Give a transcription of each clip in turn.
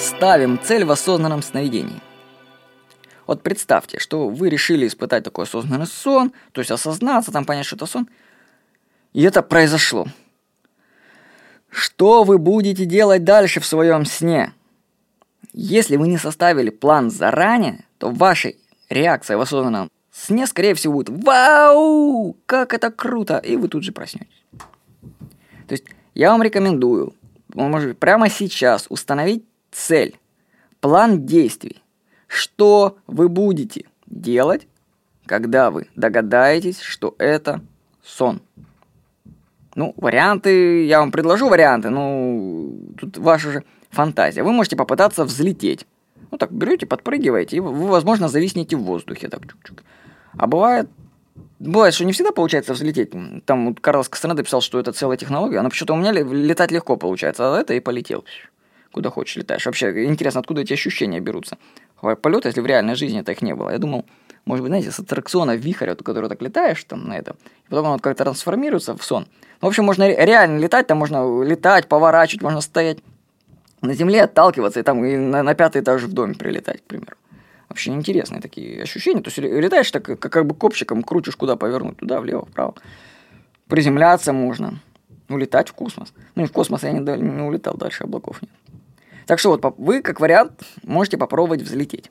ставим цель в осознанном сновидении. Вот представьте, что вы решили испытать такой осознанный сон, то есть осознаться, там понять, что это сон, и это произошло. Что вы будете делать дальше в своем сне? Если вы не составили план заранее, то ваша реакция в осознанном сне, скорее всего, будет «Вау! Как это круто!» И вы тут же проснетесь. То есть я вам рекомендую, может, прямо сейчас установить цель, план действий. Что вы будете делать, когда вы догадаетесь, что это сон? Ну, варианты, я вам предложу варианты, ну, тут ваша же фантазия. Вы можете попытаться взлететь. Ну, так берете, подпрыгиваете, и вы, возможно, зависнете в воздухе. Так, чук-чук. А бывает, бывает, что не всегда получается взлететь. Там вот Карлос Кастанеда писал, что это целая технология. Но почему-то у меня летать легко получается, а это и полетел. Куда хочешь летаешь. Вообще, интересно, откуда эти ощущения берутся. Полет, если в реальной жизни так не было. Я думал, может быть, знаете, с аттракциона вихря, вот, который так летаешь там на этом, и потом он как-то трансформируется в сон. Ну, в общем, можно реально летать, там можно летать, поворачивать, можно стоять на земле, отталкиваться и там и на, на пятый этаж в доме прилетать, к примеру. Вообще интересные такие ощущения. То есть летаешь так, как, как бы копчиком, крутишь куда повернуть, туда, влево, вправо. Приземляться можно. Улетать в космос. Ну, и в космос я не, не улетал, дальше облаков нет. Так что вот, вы, как вариант, можете попробовать взлететь.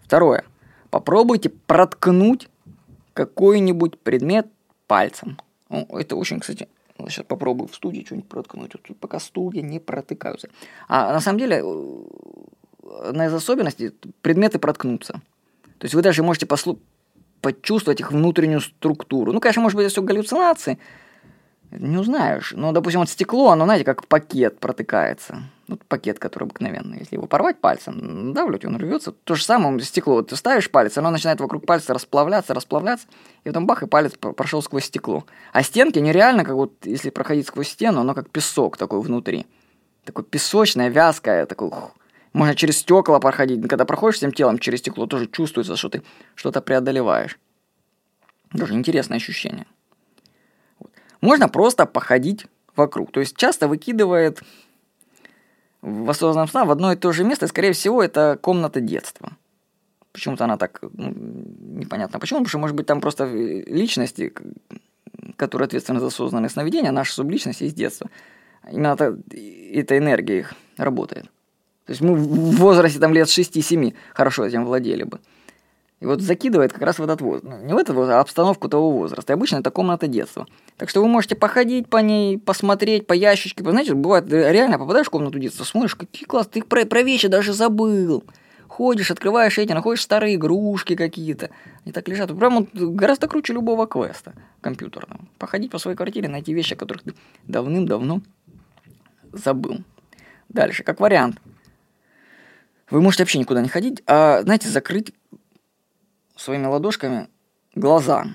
Второе. Попробуйте проткнуть какой-нибудь предмет пальцем. Ну, это очень, кстати, сейчас попробую в студии что-нибудь проткнуть. Вот тут пока стулья не протыкаются. А на самом деле, одна из особенностей, предметы проткнутся. То есть вы даже можете послу- почувствовать их внутреннюю структуру. Ну, конечно, может быть, это все галлюцинации, не узнаешь. Но, допустим, вот стекло, оно, знаете, как пакет протыкается. Вот пакет, который обыкновенный. Если его порвать пальцем, давлять, он рвется. То же самое стекло. Вот ты ставишь палец, оно начинает вокруг пальца расплавляться, расплавляться, и потом бах, и палец прошел сквозь стекло. А стенки нереально, как вот если проходить сквозь стену, оно как песок такой внутри. Такой песочное, вязкое, такой... Можно через стекла проходить. Когда проходишь всем телом через стекло, тоже чувствуется, что ты что-то преодолеваешь. Тоже интересное ощущение. Можно просто походить вокруг. То есть часто выкидывает в осознанном сна в одно и то же место, и, скорее всего, это комната детства. Почему-то она так, ну, непонятно почему, потому что, может быть, там просто личности, которые ответственны за осознанное сновидение, наши субличности из детства. Именно это, эта энергия их работает. То есть мы в возрасте там лет 6-7 хорошо этим владели бы. И вот закидывает как раз в этот возраст. Ну, не в этот возраст, а обстановку того возраста. И обычно это комната детства. Так что вы можете походить по ней, посмотреть по ящичке. Знаете, бывает, реально попадаешь в комнату детства, смотришь, какие классные, ты про, про вещи даже забыл. Ходишь, открываешь эти, находишь старые игрушки какие-то. Они так лежат. Прям вот гораздо круче любого квеста компьютерного. Походить по своей квартире, найти вещи, которых ты давным-давно забыл. Дальше, как вариант. Вы можете вообще никуда не ходить, а, знаете, закрыть своими ладошками глаза.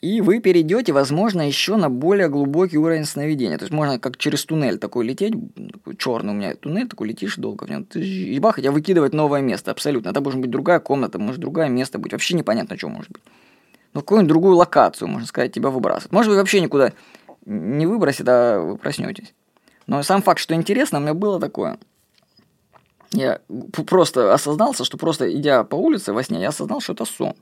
И вы перейдете, возможно, еще на более глубокий уровень сновидения. То есть можно как через туннель такой лететь, такой черный у меня туннель, такой летишь долго в нем, и бах, тебя выкидывать новое место, абсолютно. Это может быть другая комната, может другое место быть, вообще непонятно, что может быть. Но какую-нибудь другую локацию, можно сказать, тебя выбрасывать. Может быть, вообще никуда не выбросит, а вы проснетесь. Но сам факт, что интересно, у меня было такое. Я просто осознался, что просто идя по улице во сне, я осознал, что это сон.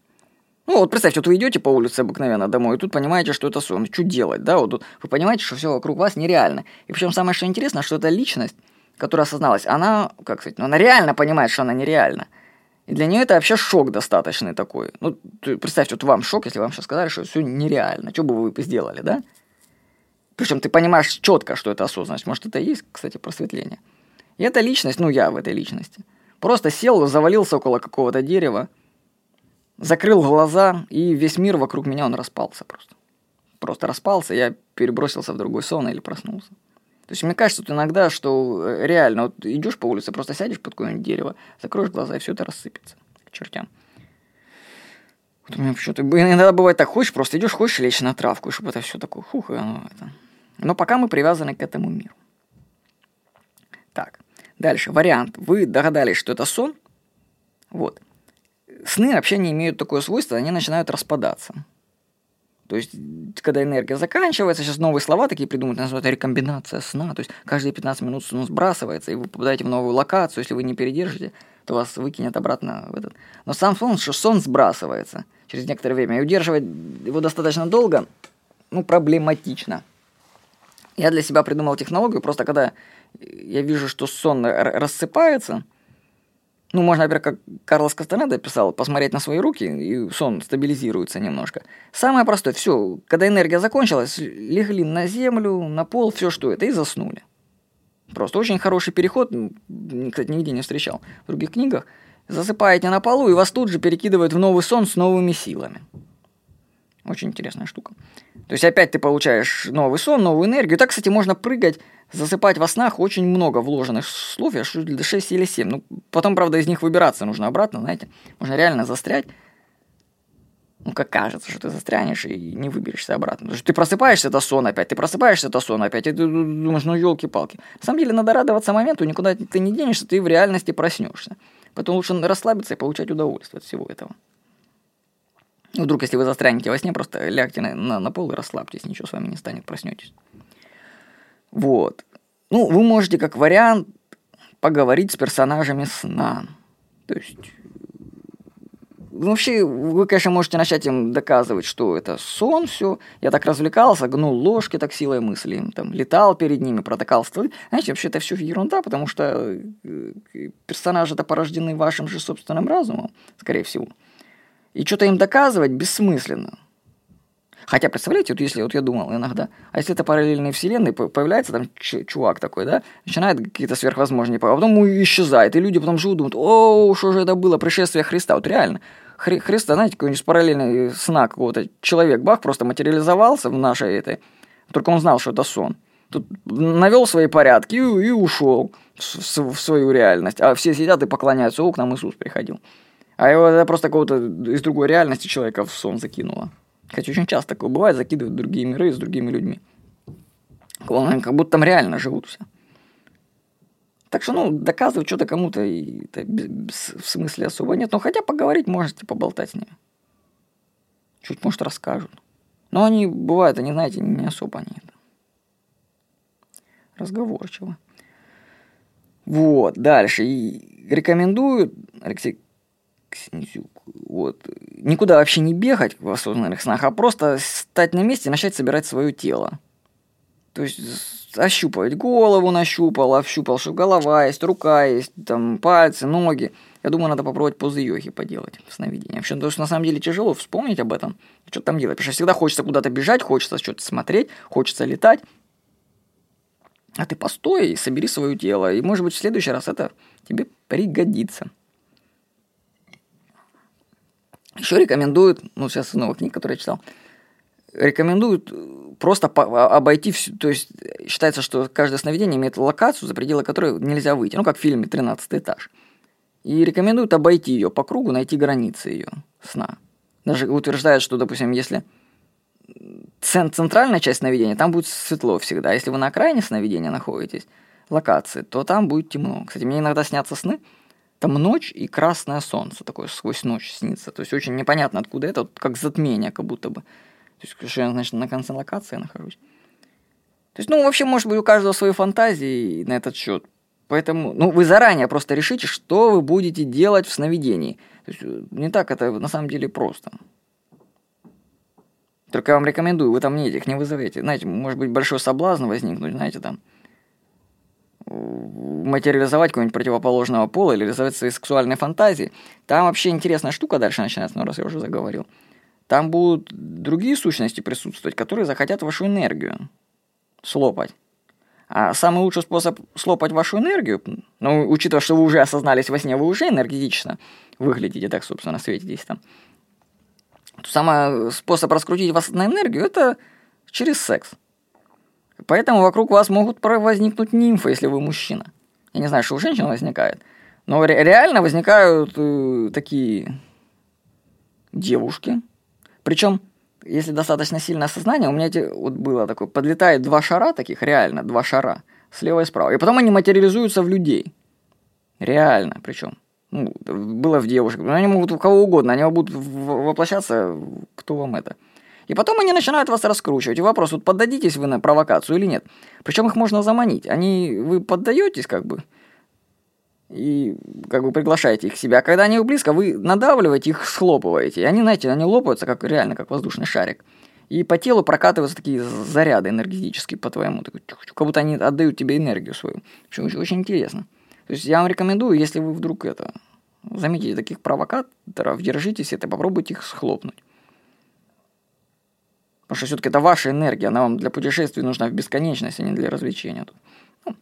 Ну, вот представьте, вот вы идете по улице обыкновенно домой, и тут понимаете, что это сон. Что делать, да? Вот тут вы понимаете, что все вокруг вас нереально. И причем самое что интересно, что эта личность, которая осозналась, она, как сказать, ну, она реально понимает, что она нереальна. И для нее это вообще шок достаточный такой. Ну, представьте, вот вам шок, если вам сейчас сказали, что все нереально. Что бы вы сделали, да? Причем ты понимаешь четко, что это осознанность. Может, это и есть, кстати, просветление. И эта личность, ну я в этой личности, просто сел, завалился около какого-то дерева, закрыл глаза, и весь мир вокруг меня, он распался просто. Просто распался, я перебросился в другой сон или проснулся. То есть мне кажется, что иногда, что э, реально, вот идешь по улице, просто сядешь под какое-нибудь дерево, закроешь глаза, и все это рассыпется к чертям. Вот у меня что-то иногда бывает так, хочешь, просто идешь, хочешь лечь на травку, чтобы это все такое, хух, и оно это. Но пока мы привязаны к этому миру. Так. Дальше, вариант. Вы догадались, что это сон. Вот. Сны вообще не имеют такое свойство, они начинают распадаться. То есть, когда энергия заканчивается, сейчас новые слова такие придумают, называют рекомбинация сна. То есть, каждые 15 минут сон сбрасывается, и вы попадаете в новую локацию. Если вы не передержите, то вас выкинет обратно в этот. Но сам сон, что сон сбрасывается через некоторое время. И удерживать его достаточно долго, ну, проблематично. Я для себя придумал технологию, просто когда я вижу, что сон рассыпается – ну, можно, например, как Карлос Кастанеда писал, посмотреть на свои руки, и сон стабилизируется немножко. Самое простое, все, когда энергия закончилась, легли на землю, на пол, все что это, и заснули. Просто очень хороший переход, кстати, нигде не встречал в других книгах. Засыпаете на полу, и вас тут же перекидывают в новый сон с новыми силами. Очень интересная штука. То есть опять ты получаешь новый сон, новую энергию. Так, кстати, можно прыгать засыпать во снах очень много вложенных слов, я шучу, 6 или 7. Ну, потом, правда, из них выбираться нужно обратно, знаете. Можно реально застрять. Ну, как кажется, что ты застрянешь и не выберешься обратно. Потому что ты просыпаешься, это сон опять, ты просыпаешься, это сон опять, и ты думаешь, ну, елки-палки. На самом деле, надо радоваться моменту, никуда ты не денешься, ты в реальности проснешься. Поэтому лучше расслабиться и получать удовольствие от всего этого. Ну, вдруг, если вы застрянете во сне, просто лягте на, на, на пол и расслабьтесь, ничего с вами не станет, проснетесь. Вот. Ну, вы можете как вариант поговорить с персонажами сна. То есть ну, вообще, вы, конечно, можете начать им доказывать, что это сон, все. Я так развлекался, гнул ложки так силой мысли, там, летал перед ними, протыкал стволы. Знаете, вообще это все ерунда, потому что э, персонажи-то порождены вашим же собственным разумом, скорее всего. И что-то им доказывать бессмысленно. Хотя, представляете, вот если вот я думал иногда, а если это параллельные вселенные, появляется там чувак такой, да, начинает какие-то сверхвозможные, а потом исчезает, и люди потом живут, думают, о, что же это было, пришествие Христа, вот реально. Хри Христа, знаете, какой-нибудь параллельный сна какого-то, человек, бах, просто материализовался в нашей этой, только он знал, что это сон. Тут навел свои порядки и, и ушел в, в, свою реальность. А все сидят и поклоняются, о, к нам Иисус приходил. А его это просто какого-то из другой реальности человека в сон закинуло. Хотя очень часто такое бывает, закидывают в другие миры с другими людьми. Как будто там реально живут все. Так что, ну, доказывать что-то кому-то это в смысле особо нет. Но хотя поговорить можете, поболтать с ними. Чуть, может, расскажут. Но они бывают, они, знаете, не особо они. Разговорчиво. Вот, дальше. И рекомендую, Алексей Ксензюк, вот, никуда вообще не бегать в осознанных снах, а просто стать на месте и начать собирать свое тело. То есть ощупывать голову, нащупал, ощупал, что голова есть, рука есть, там пальцы, ноги. Я думаю, надо попробовать позы йоги поделать в сновидении. Вообще, потому что на самом деле тяжело вспомнить об этом, что там делать. Потому что всегда хочется куда-то бежать, хочется что-то смотреть, хочется летать. А ты постой и собери свое тело. И, может быть, в следующий раз это тебе пригодится. Еще рекомендуют, ну, сейчас новая книга, которую я читал, рекомендуют просто а, обойти все, то есть считается, что каждое сновидение имеет локацию, за пределы которой нельзя выйти, ну, как в фильме «13 этаж». И рекомендуют обойти ее по кругу, найти границы ее сна. Даже утверждают, что, допустим, если центральная часть сновидения, там будет светло всегда. Если вы на окраине сновидения находитесь, локации, то там будет темно. Кстати, мне иногда снятся сны, там ночь и красное солнце такое сквозь ночь снится. То есть очень непонятно, откуда это, вот как затмение как будто бы. То есть, что я, значит, на конце локации нахожусь. То есть, ну, вообще, может быть, у каждого свои фантазии на этот счет. Поэтому, ну, вы заранее просто решите, что вы будете делать в сновидении. То есть, не так это на самом деле просто. Только я вам рекомендую, вы там не этих не вызовете. Знаете, может быть, большой соблазн возникнуть, знаете, там, материализовать какого-нибудь противоположного пола или реализовать свои сексуальные фантазии. Там вообще интересная штука дальше начинается, но раз я уже заговорил. Там будут другие сущности присутствовать, которые захотят вашу энергию слопать. А самый лучший способ слопать вашу энергию, ну, учитывая, что вы уже осознались во сне, вы уже энергетично выглядите, так, собственно, светитесь там. То самый способ раскрутить вас на энергию – это через секс – Поэтому вокруг вас могут возникнуть нимфы, если вы мужчина. Я не знаю, что у женщин возникает. Но ре- реально возникают э, такие девушки. Причем, если достаточно сильное сознание, у меня эти, вот было такое, подлетает два шара таких, реально, два шара, слева и справа. И потом они материализуются в людей. Реально, причем. Ну, было в девушек. Они могут у кого угодно, они будут воплощаться, кто вам это. И потом они начинают вас раскручивать. И вопрос, вот поддадитесь вы на провокацию или нет. Причем их можно заманить. Они, вы поддаетесь как бы, и как бы приглашаете их к себе. А когда они близко, вы надавливаете их, схлопываете. И они, знаете, они лопаются как реально, как воздушный шарик. И по телу прокатываются такие заряды энергетические по твоему. Как будто они отдают тебе энергию свою. Очень, очень интересно. То есть я вам рекомендую, если вы вдруг это заметите таких провокаторов, держитесь это, попробуйте их схлопнуть. Потому что все-таки это ваша энергия, она вам для путешествий нужна в бесконечности, а не для развлечения. Ну,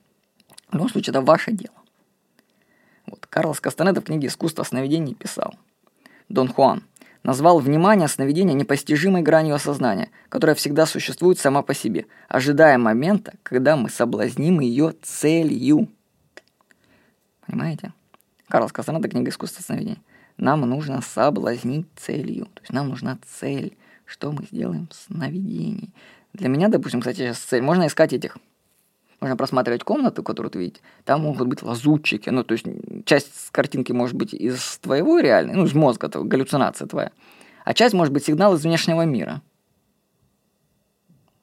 в любом случае, это ваше дело. Вот, Карлос Кастанеда в книге «Искусство сновидений» писал. Дон Хуан назвал внимание сновидения непостижимой гранью осознания, которая всегда существует сама по себе, ожидая момента, когда мы соблазним ее целью. Понимаете? Карлос Кастанеда, книга «Искусство сновидений». Нам нужно соблазнить целью. То есть нам нужна цель что мы сделаем с сновидений? Для меня, допустим, кстати, сейчас цель. Можно искать этих можно просматривать комнату, которую ты видишь, там могут быть лазутчики, ну, то есть часть картинки может быть из твоего реального, ну, из мозга, твоего, галлюцинация твоя, а часть может быть сигнал из внешнего мира.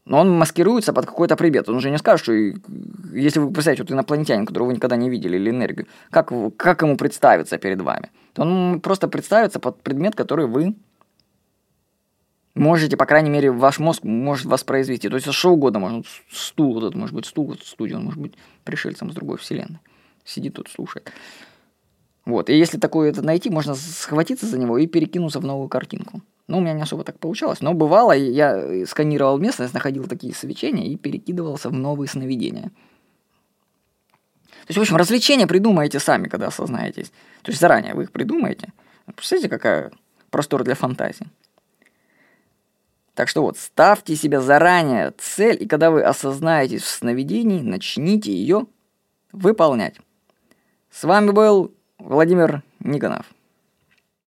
Но он маскируется под какой-то предмет. Он уже не скажет, что если вы представляете, вот инопланетянин, которого вы никогда не видели, или энергию, как, как ему представиться перед вами? То он просто представится под предмет, который вы можете, по крайней мере, ваш мозг может воспроизвести. То есть что угодно можно. Стул, вот это может быть стул, вот студия, он может быть пришельцем с другой вселенной. Сидит тут, слушает. Вот, и если такое это найти, можно схватиться за него и перекинуться в новую картинку. Ну, у меня не особо так получалось, но бывало, я сканировал местность, находил такие свечения и перекидывался в новые сновидения. То есть, в общем, развлечения придумаете сами, когда осознаетесь. То есть заранее вы их придумаете. Представляете, какая простор для фантазии. Так что вот, ставьте себе заранее цель, и когда вы осознаетесь в сновидении, начните ее выполнять. С вами был Владимир Никонов.